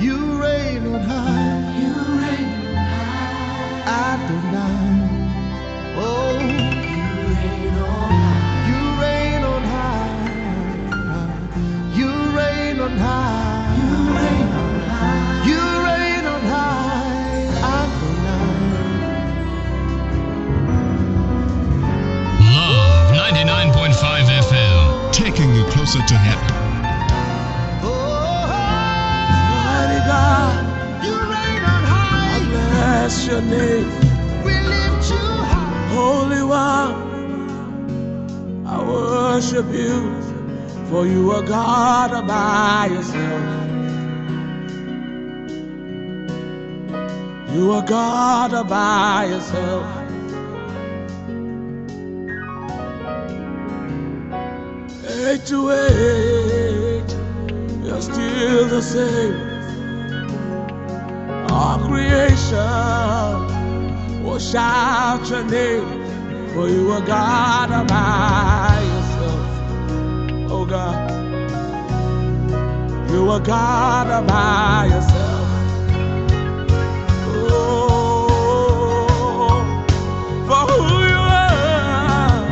You reign on high. You reign on high. Adonai. Oh. You reign on high. You reign on high. You reign on high. You reign on high. You reign Love 99.5 FM. Taking you closer to heaven. your name. We lift you high. Holy One, I worship you, for you are God by yourself. You are God by yourself. Eight to eight, you're still the same all creation will shout your name, for you are God all yourself. Oh God, you are God all yourself. Oh, for who you are,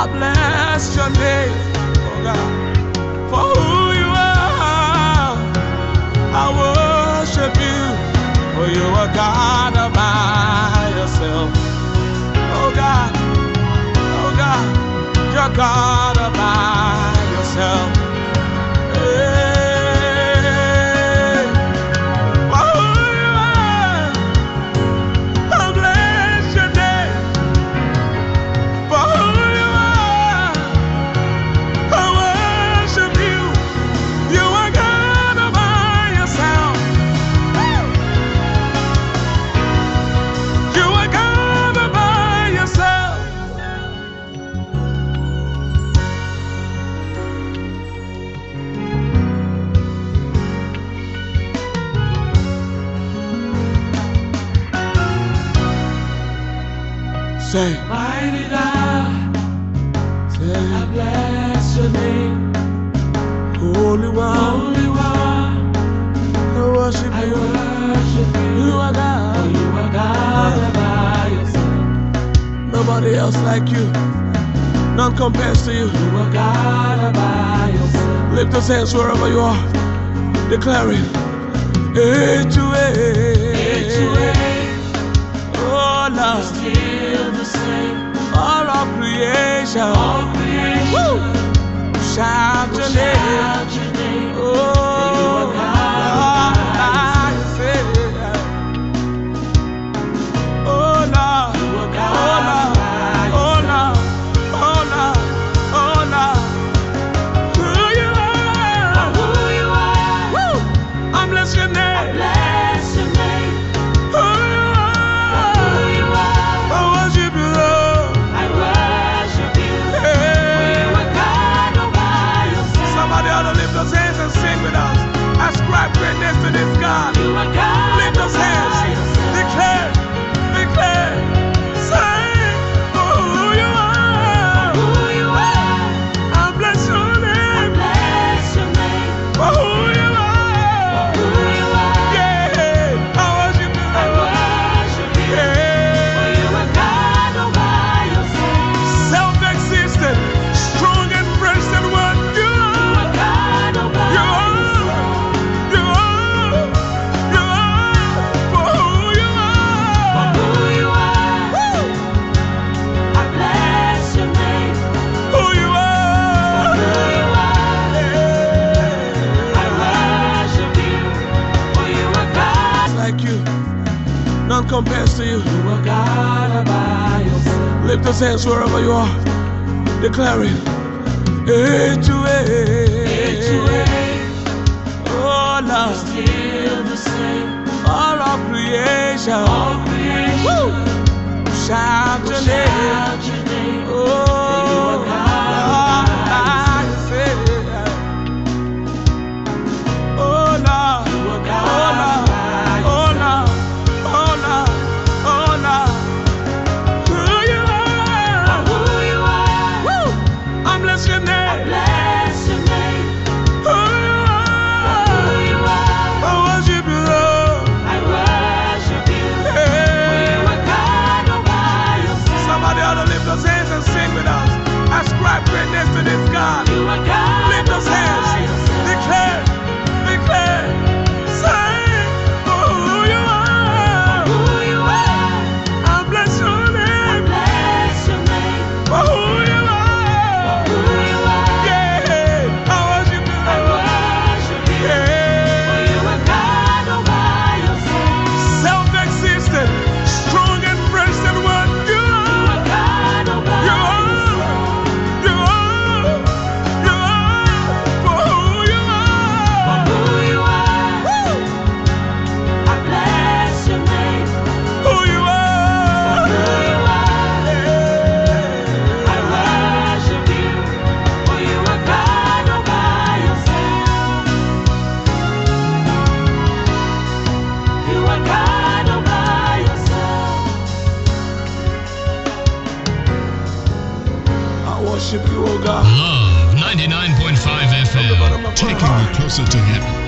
I bless your name. God. I bless your name. Holy one. I worship you. Are God. Nobody else like you. None compares to you. Lift your hands wherever you are. Declaring. Oh, Lord all creation, all creation. Shout your name. worship you, oh God. Love 99.5 FM, taking you closer to heaven.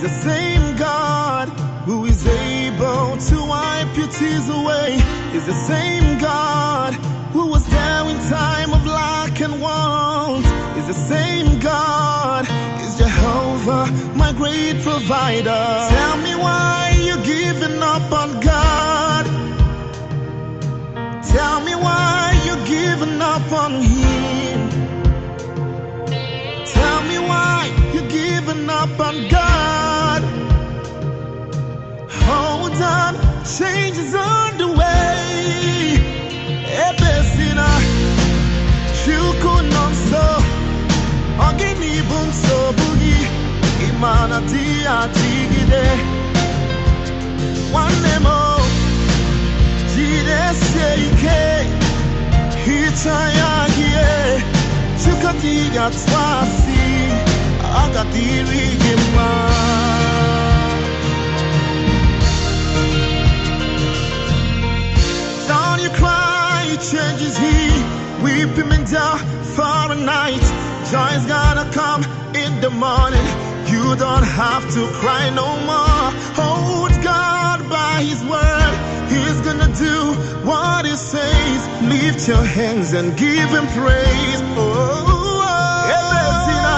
the same God who is able to wipe your tears away, is the same great provider. Tell me why you're giving up on God. Tell me why you're giving up on him. Tell me why you're giving up on imana tia tigide. One more. jidesie ike gima Don't you cry, he changes he. Weep him and down for a night. Joy's gonna come in the morning You don't have to cry no more. Hold God by his word. He's gonna do what he says. Lift your hands and give him praise. Oh, oh, oh. Ebesina,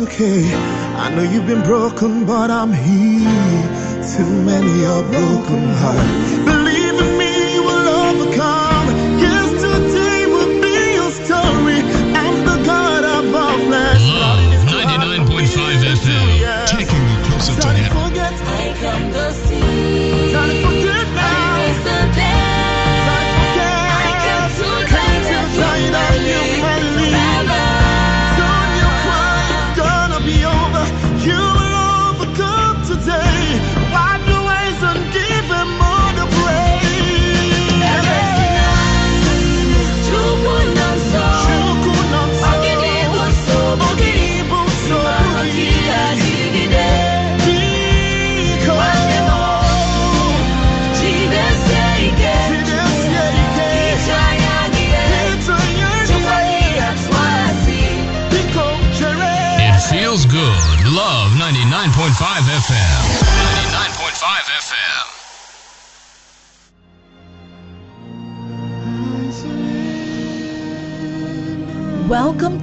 it's okay. I know you've been broken, but I'm here. Too many are broken hearted.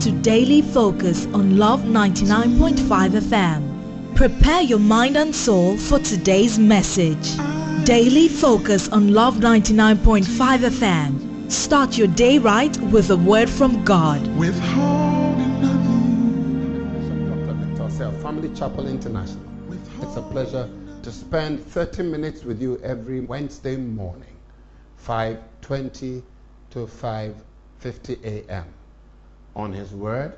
To Daily Focus on Love 99.5 FM. Prepare your mind and soul for today's message. Daily Focus on Love 99.5 FM. Start your day right with a word from God. Withholding nothing. Bishop Dr. Victor Sell, Family Chapel International. It's a pleasure to spend 30 minutes with you every Wednesday morning, 5:20 to 5:50 a.m. on His Word,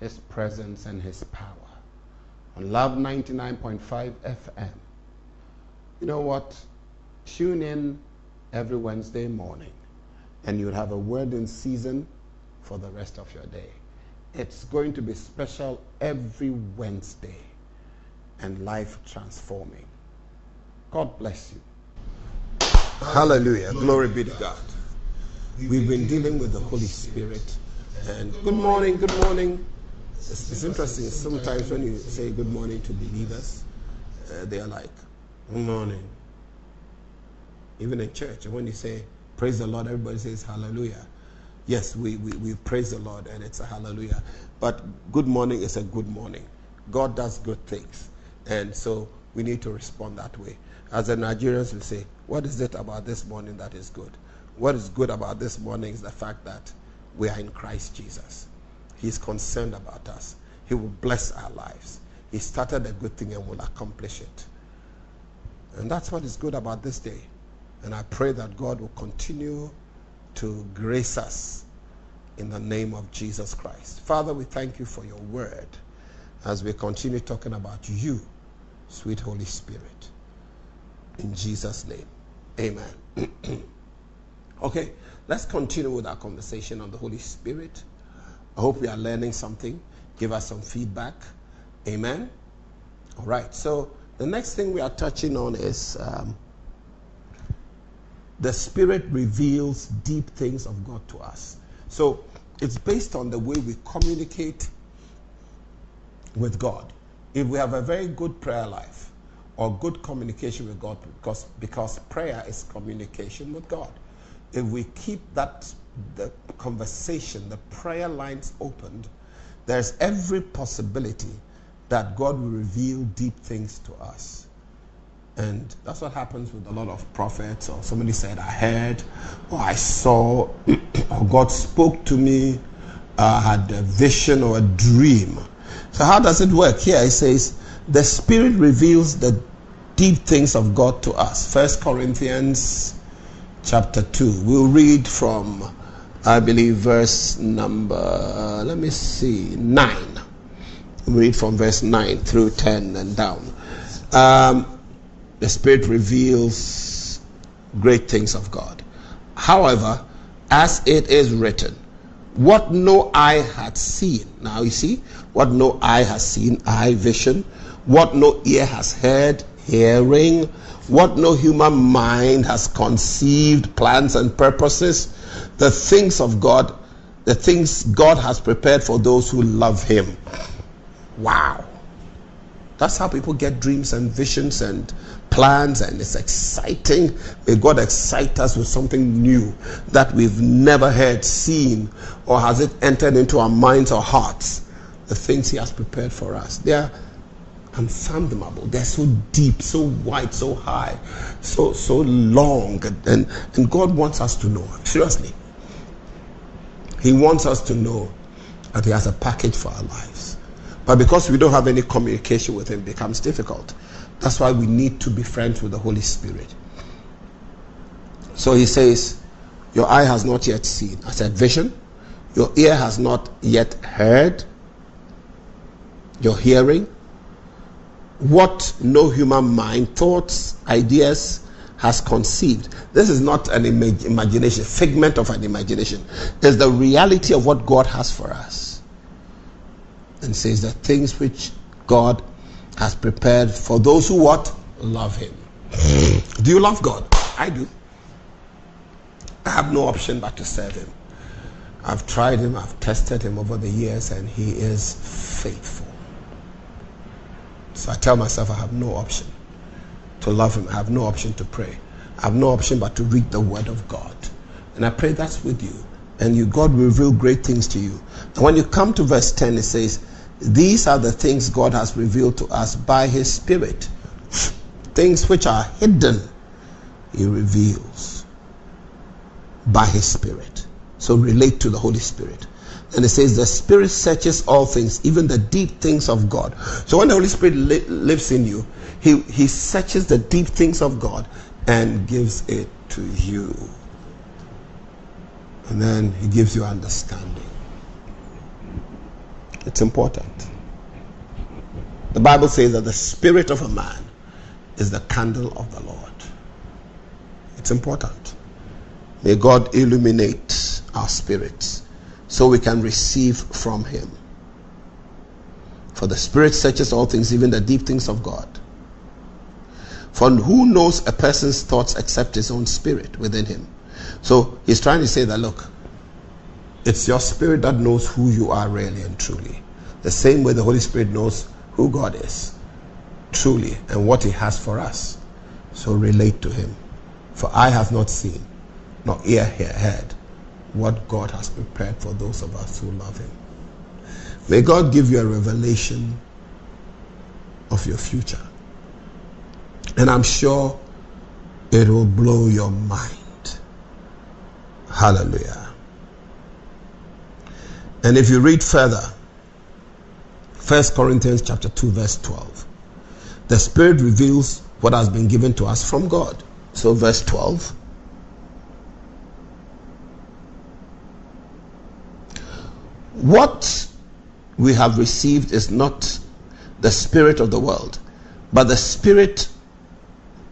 His presence, and His power. On Love 99.5 FM. You know what? Tune in every Wednesday morning, and you'll have a word in season for the rest of your day. It's going to be special every Wednesday and life transforming. God bless you. Hallelujah. Glory be to God. We've been dealing with the Holy Spirit. And good morning, good morning. It's, it's interesting sometimes when you say good morning to believers, uh, they are like, good morning. Even in church, when you say, praise the Lord, everybody says hallelujah. Yes, we, we, we praise the Lord and it's a hallelujah. But good morning is a good morning. God does good things. And so we need to respond that way. As the Nigerians will say, what is it about this morning that is good? What is good about this morning is the fact that we are in Christ Jesus. He is concerned about us. He will bless our lives. He started a good thing and will accomplish it. And that's what is good about this day. And I pray that God will continue to grace us in the name of Jesus Christ. Father, we thank you for your word as we continue talking about you, sweet Holy Spirit. In Jesus' name, amen. okay, let's continue with our conversation on the Holy Spirit. I hope we are learning something. Give us some feedback. Amen. All right, so the next thing we are touching on is um, the Spirit reveals deep things of God to us. So it's based on the way we communicate with God. If we have a very good prayer life or good communication with God, because, because prayer is communication with God. If we keep that the conversation, the prayer lines opened, there's every possibility that God will reveal deep things to us. And that's what happens with a lot of prophets, or somebody said, I heard, or I saw, or God spoke to me, uh, had a vision or a dream. So, how does it work? Here it says, the Spirit reveals the deep things of God to us. First Corinthians chapter 2. We'll read from, I believe, verse number, let me see, 9. We'll read from verse 9 through 10 and down. Um, the Spirit reveals great things of God. However, as it is written, what no eye had seen. Now you see, what no eye has seen, eye vision. What no ear has heard, hearing. What no human mind has conceived, plans and purposes. The things of God, the things God has prepared for those who love Him. Wow. That's how people get dreams and visions and plans, and it's exciting. May God excite us with something new that we've never heard, seen, or has it entered into our minds or hearts. The things He has prepared for us. They are unfathomable. They're so deep, so wide, so high, so so long, and and God wants us to know. Seriously, He wants us to know that He has a package for our lives. But because we don't have any communication with Him, it becomes difficult. That's why we need to be friends with the Holy Spirit. So He says, Your eye has not yet seen. I said, vision. Your ear has not yet heard. Your hearing. What no human mind, thoughts, ideas has conceived. This is not an imag- imagination, figment of an imagination. It's the reality of what God has for us and says the things which God has prepared for those who what? Love him. Hmm. do you love God? I do. I have no option but to serve him. I've tried him, I've tested him over the years, and he is faithful. So I tell myself I have no option to love him. I have no option to pray. I have no option but to read the word of God. And I pray that's with you. And you God will reveal great things to you. And when you come to verse 10, it says, these are the things God has revealed to us by His Spirit. Things which are hidden, He reveals by His Spirit. So relate to the Holy Spirit. And it says, The Spirit searches all things, even the deep things of God. So when the Holy Spirit li- lives in you, he, he searches the deep things of God and gives it to you. And then He gives you understanding. It's important. The Bible says that the spirit of a man is the candle of the Lord. It's important. May God illuminate our spirits so we can receive from Him. For the Spirit searches all things, even the deep things of God. For who knows a person's thoughts except his own spirit within him? So he's trying to say that look, it's your spirit that knows who you are really and truly. The same way the Holy Spirit knows who God is. truly and what he has for us. So relate to him. For I have not seen, nor ear heard what God has prepared for those of us who love him. May God give you a revelation of your future. And I'm sure it will blow your mind. Hallelujah. And if you read further, 1 Corinthians chapter 2 verse 12. The Spirit reveals what has been given to us from God. So verse 12. What we have received is not the spirit of the world, but the spirit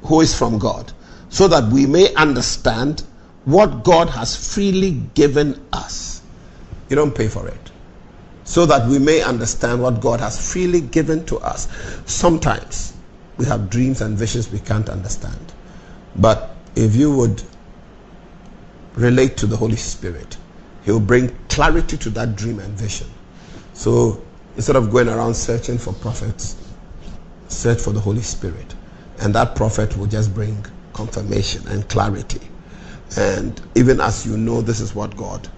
who is from God, so that we may understand what God has freely given us. You don't pay for it. So that we may understand what God has freely given to us. Sometimes we have dreams and visions we can't understand. But if you would relate to the Holy Spirit, He will bring clarity to that dream and vision. So instead of going around searching for prophets, search for the Holy Spirit. And that prophet will just bring confirmation and clarity. And even as you know, this is what God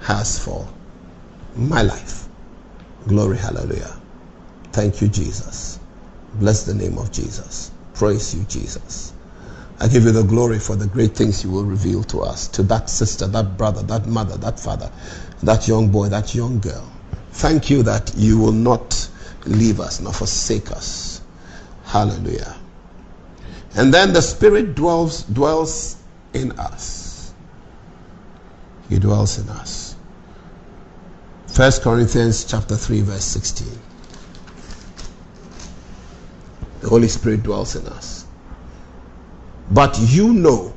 has for my life. Glory, hallelujah. Thank you, Jesus. Bless the name of Jesus. Praise you, Jesus. I give you the glory for the great things you will reveal to us, to that sister, that brother, that mother, that father, that young boy, that young girl. Thank you that you will not leave us nor forsake us. Hallelujah. And then the Spirit dwells dwells in us. He dwells in us. First Corinthians chapter 3, verse 16. The Holy Spirit dwells in us. But you know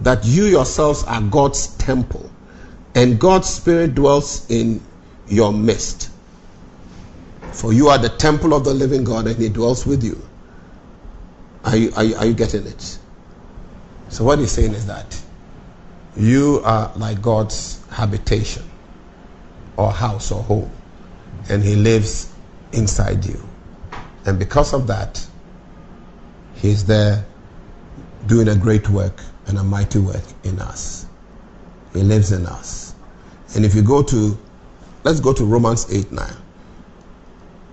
that you yourselves are God's temple, and God's Spirit dwells in your midst. For you are the temple of the living God, and He dwells with you. Are you, are you, are you getting it? So, what he's saying is that you are like God's habitation, or house, or home, and He lives inside you. And because of that, He's there doing a great work and a mighty work in us. He lives in us. And if you go to, let's go to Romans 8 9.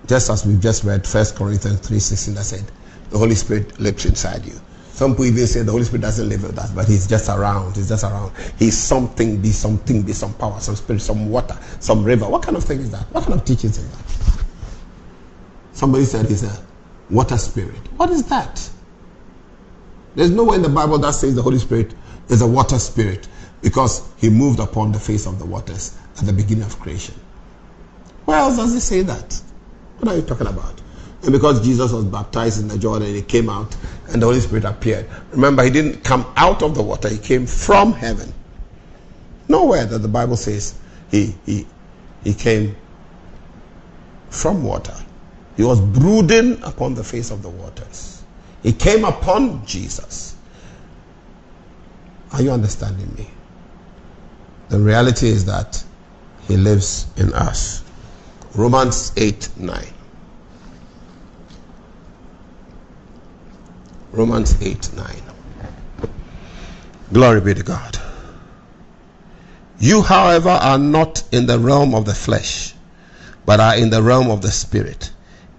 Just as we've just read 1 Corinthians 3 16, that said, the Holy Spirit lives inside you. Some people even say the Holy Spirit doesn't live with us, but He's just around. He's just around. He's something, be something, be some power, some spirit, some water, some river. What kind of thing is that? What kind of teaching is that? Somebody said He's a water spirit. What is that? There's nowhere in the Bible that says the Holy Spirit is a water spirit because He moved upon the face of the waters at the beginning of creation. Where else does it say that? What are you talking about? And because Jesus was baptized in the Jordan he came out and the Holy Spirit appeared. Remember, he didn't come out of the water, he came from heaven. Nowhere that the Bible says he, he, he came from water. He was brooding upon the face of the waters. He came upon Jesus. Are you understanding me? The reality is that he lives in us. Romans 8 9. Romans 8 9. Glory be to God. You, however, are not in the realm of the flesh, but are in the realm of the Spirit.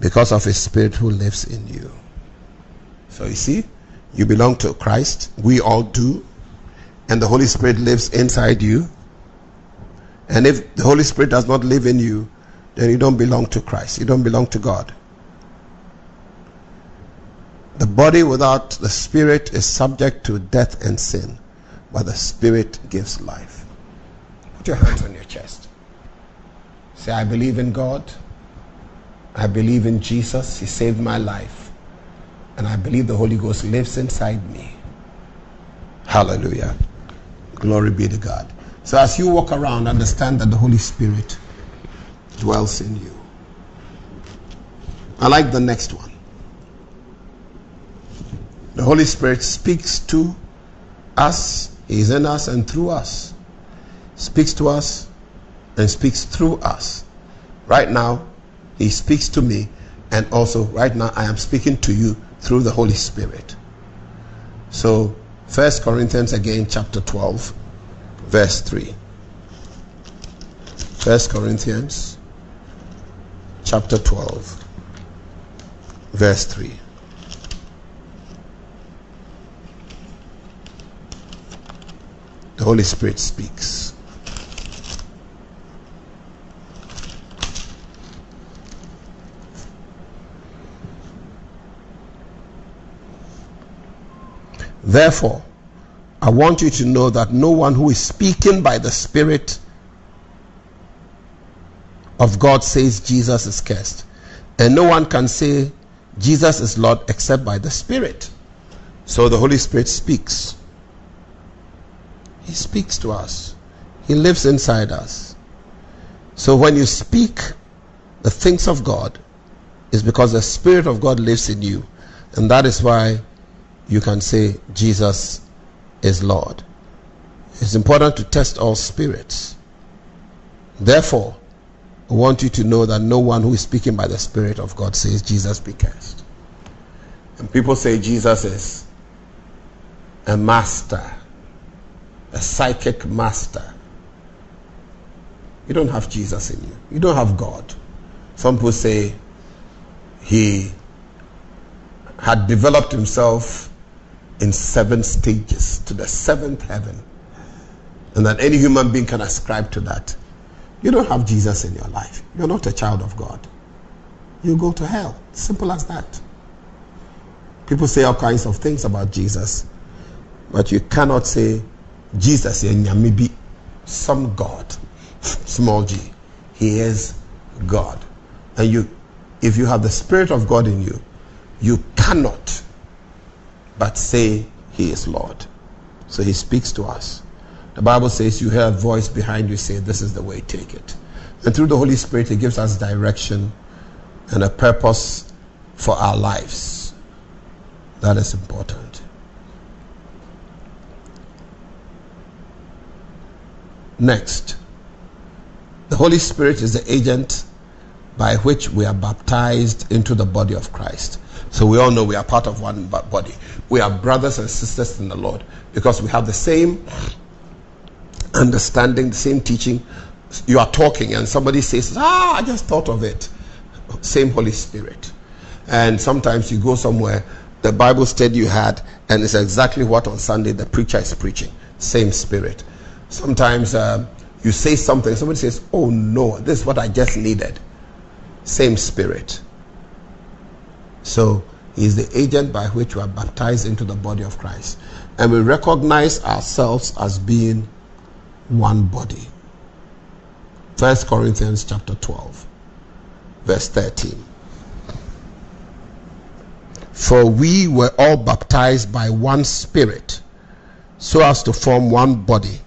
because of His Spirit who lives in you. So you see, you belong to Christ. We all do. And the Holy Spirit lives inside you. And if the Holy Spirit does not live in you, then you don't belong to Christ. You don't belong to God. The body without the spirit is subject to death and sin, but the spirit gives life. Put your hands on your chest. Say, I believe in God. I believe in Jesus. He saved my life. and I believe the Holy Ghost lives inside me. Hallelujah. Glory be to God. So as you walk around, understand that the Holy Spirit dwells in you. I like the next one. The Holy Spirit speaks to us, He is in us and through us. Speaks to us and speaks through us. Right now, He speaks to me, and also right now, I am speaking to you through the Holy Spirit. So, First Corinthians again, chapter 12, verse 3. First Corinthians chapter 12, verse 3. The Holy Spirit speaks. Therefore, I want you to know that no one who is speaking by the Spirit of God says Jesus is cursed. And no one can say Jesus is Lord except by the Spirit. So the Holy Spirit speaks. He speaks to us, He lives inside us. So when you speak the things of God, it's because the Spirit of God lives in you. And that is why you can say Jesus is Lord. It's important to test all spirits. Therefore, I want you to know that no one who is speaking by the Spirit of God says Jesus be cursed. And people say Jesus is a master, a psychic master. You don't have Jesus in you, you don't have God. Some people say he had developed himself in seven stages to the seventh heaven. And that any human being can ascribe to that. You don't have Jesus in your life. You're not a child of God. You go to hell. Simple as that. People say all kinds of things about Jesus, but you cannot say Jesus is maybe some God, small g. He is God. And you if you have the Spirit of God in you, you cannot but say he is Lord. So he speaks to us. The Bible says you hear a voice behind you say, This is the way, take it. And through the Holy Spirit, he gives us direction and a purpose for our lives. That is important. Next, the Holy Spirit is the agent by which we are baptized into the body of Christ. So we all know we are part of one body. We are brothers and sisters in the Lord because we have the same understanding, the same teaching. You are talking and somebody says, Ah, I just thought of it. Same Holy Spirit. And sometimes you go somewhere, the Bible study you had, and it's exactly what on Sunday the preacher is preaching. Same Spirit. Sometimes uh, you say something, somebody says, Oh no, this is what I just needed. Same Spirit. So he is the agent by which we are baptized into the body of Christ. And we recognize ourselves as being one body. First Corinthians chapter 12, verse 13. For we were all baptized by one spirit, so as to form one body,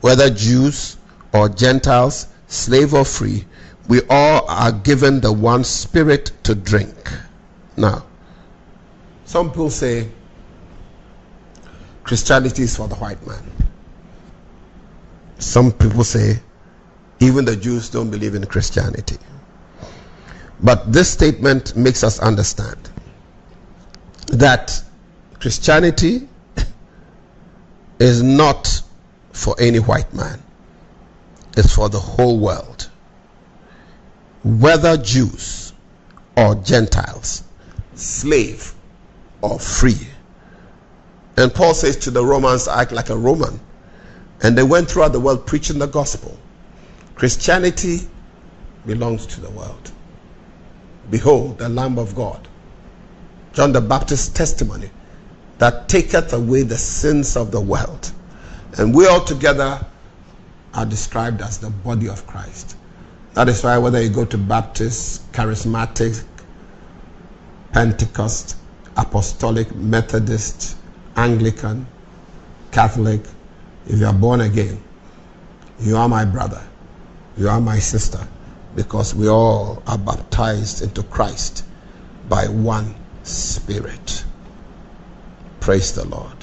whether Jews or Gentiles, slave or free, we all are given the one spirit to drink. Now, some people say Christianity is for the white man. Some people say even the Jews don't believe in Christianity. But this statement makes us understand that Christianity is not for any white man, it's for the whole world. Whether Jews or Gentiles, slave or free. And Paul says to the Romans, act like a Roman. And they went throughout the world preaching the gospel. Christianity belongs to the world. Behold, the Lamb of God. John the Baptist's testimony that taketh away the sins of the world. And we all together are described as the body of Christ. That is why whether you go to Baptist, charismatic, Pentecost, Apostolic, Methodist, Anglican, Catholic, if you are born again, you are my brother, you are my sister, because we all are baptized into Christ by one Spirit. Praise the Lord.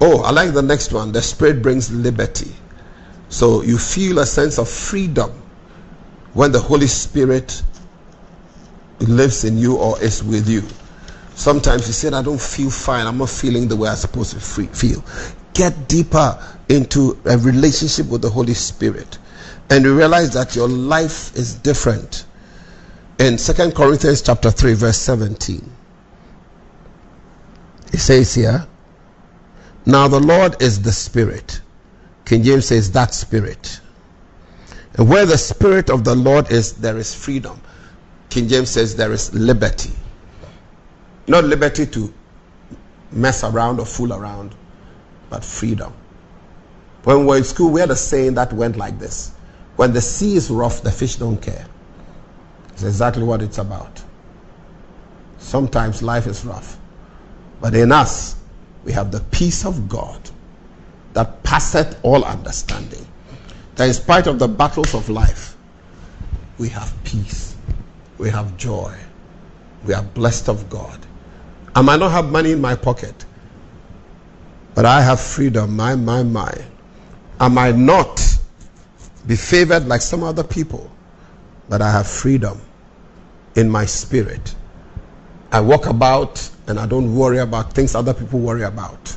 Oh, I like the next one. The Spirit brings liberty. So you feel a sense of freedom when the Holy Spirit lives in you or is with you. Sometimes you said, I don't feel fine. I'm not feeling the way I'm supposed to feel. Get deeper into a relationship with the Holy Spirit. And you realize that your life is different. In 2 Corinthians chapter 3, verse 17, it says here, Now the Lord is the Spirit. King James says that Spirit. Where the Spirit of the Lord is, there is freedom. King James says there is liberty. Not liberty to mess around or fool around, but freedom. When we were in school, we had a saying that went like this When the sea is rough, the fish don't care. It's exactly what it's about. Sometimes life is rough, but in us, we have the peace of God that passeth all understanding. That in spite of the battles of life, we have peace, we have joy, we are blessed of God. I might not have money in my pocket, but I have freedom, my, my, my. I might not be favored like some other people, but I have freedom in my spirit. I walk about and I don't worry about things other people worry about.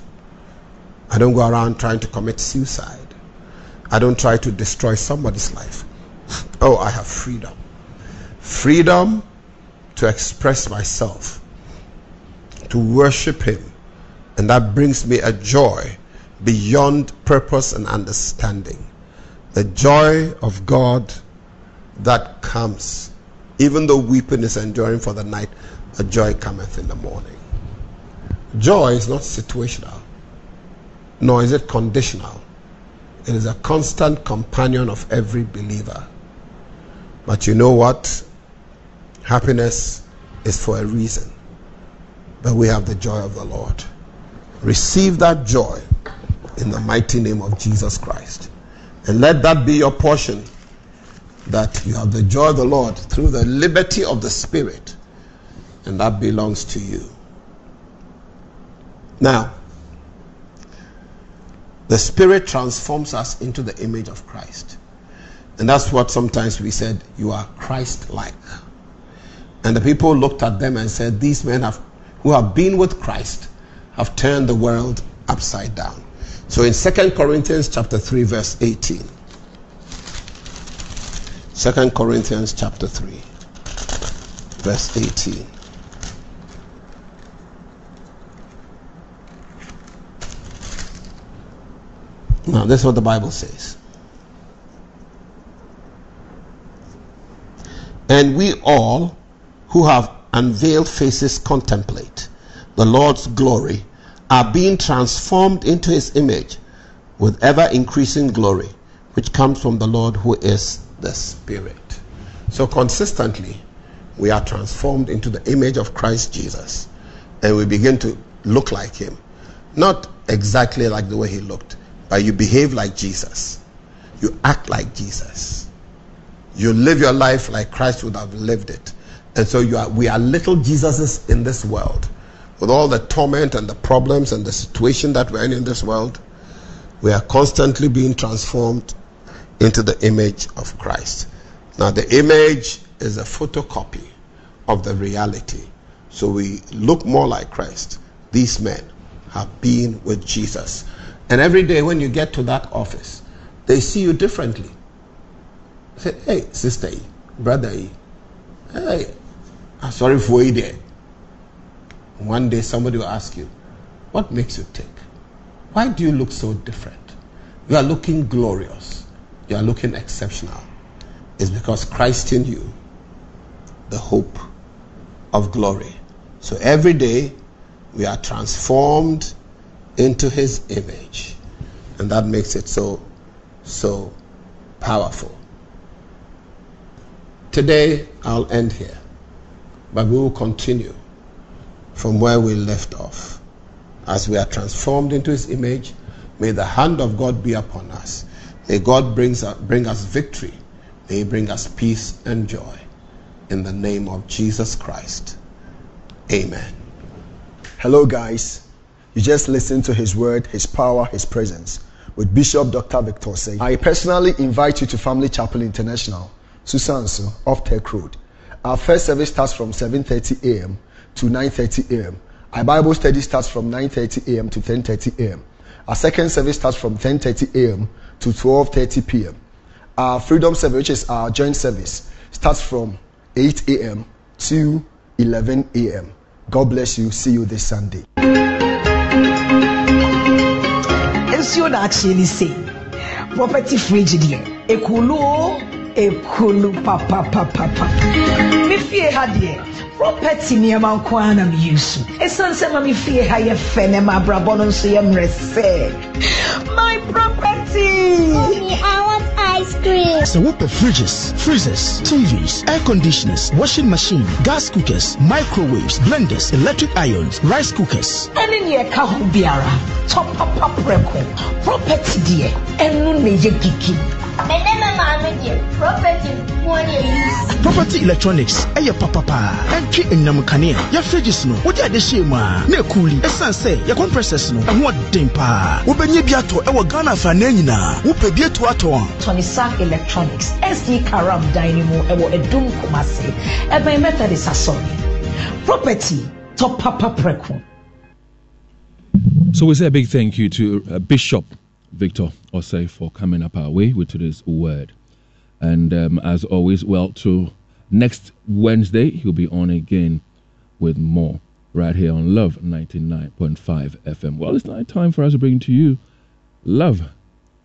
I don't go around trying to commit suicide. I don't try to destroy somebody's life. Oh, I have freedom. Freedom to express myself, to worship Him. And that brings me a joy beyond purpose and understanding. The joy of God that comes, even though weeping is enduring for the night, a joy cometh in the morning. Joy is not situational, nor is it conditional. It is a constant companion of every believer. But you know what? Happiness is for a reason. But we have the joy of the Lord. Receive that joy in the mighty name of Jesus Christ. And let that be your portion that you have the joy of the Lord through the liberty of the Spirit. And that belongs to you. Now, the Spirit transforms us into the image of Christ. And that's what sometimes we said, You are Christ like. And the people looked at them and said, These men have, who have been with Christ have turned the world upside down. So in 2 Corinthians chapter 3, verse 18. 2 Corinthians chapter 3, verse 18. Now, this is what the Bible says. And we all who have unveiled faces contemplate the Lord's glory are being transformed into his image with ever increasing glory, which comes from the Lord who is the Spirit. So, consistently, we are transformed into the image of Christ Jesus and we begin to look like him. Not exactly like the way he looked, but you behave like Jesus. You act like Jesus. You live your life like Christ would have lived it. And so are, we are little Jesuses in this world. With all the torment and the problems and the situation that we're in in this world, we are constantly being transformed into the image of Christ. Now, the image is a photocopy of the reality. So we look more like Christ. These men have been with Jesus. And every day when you get to that office, they see you differently. Say, hey, sister, brother, hey, I'm sorry for you there. One day somebody will ask you, what makes you tick? Why do you look so different? You are looking glorious. You are looking exceptional. It's because Christ in you, the hope of glory. So every day we are transformed into his image. And that makes it so, so powerful. Today, I'll end here, but we will continue from where we left off. As we are transformed into His image, may the hand of God be upon us. May God brings, bring us victory. May He bring us peace and joy. In the name of Jesus Christ. Amen. Hello, guys. You just listen to His word, His power, His presence with Bishop Dr. Victor Osei. I personally invite you to Family Chapel International, Susanso, off Tech Road. Our first service starts from 7:30 a.m. to 9:30 a.m. Our Bible study starts from 9:30 a.m. to 10:30 a.m. Our second service starts from 10:30 a.m. to 12:30 p.m. Our Freedom Service, which is our joint service, starts from 8 a.m. to 11 a.m. God bless you. See you this Sunday. Nsuo na akyerɛ ne sei property fridge deɛ ekulu o ekulu papapapapa me fie ha deɛ property nneɛma nko ara na meyi so ɛsiane sɛ ma me fie ha yɛ fɛ na ma abrabɔ no nso yɛ mmerɛ my property. Mommy, I want ice cream. So whoop fridges, freezers, TVs, air conditioners, washing machine, gas cookers, microwaves, blenders, electric irons, rice cookers. ɛne neɛ ɛka ho biara. Tɔpapa prɛko property deɛ ɛno na ɛyɛ gigi And then my property one use. Property electronics, eh, ɛyɛ papapa. Ɛntwe enyam kanea. Yɛ fridges no, wode ade hyɛ mu a, na ekuli. Ɛsan sɛ, yɛ compressors no, ɛho ɔden paa. Wobɛnya bi atɔ ɛwɔ Ghana afanan nyinaa. Wopɛ bi ato eh, atɔ ah. a. tonisac electronics sd karam dan no mu ɛwɔ ɛdum kumase ɛbɛn methodist asɔre property tɔpapa prɛko So we say a big thank you to uh, Bishop Victor Osei for coming up our way with today's word. And um, as always, well, to next Wednesday, he'll be on again with more right here on Love 99.5 FM. Well, it's now time for us to bring to you Love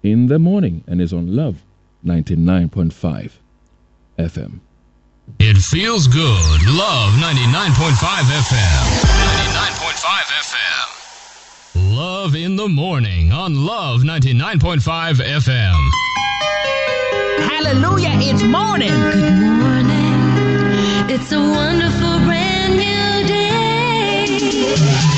in the Morning, and it's on Love 99.5 FM. It feels good. Love 99.5 FM. 99.5 FM. Love in the Morning on Love 99.5 FM. Hallelujah, it's morning. Good morning. It's a wonderful brand new day.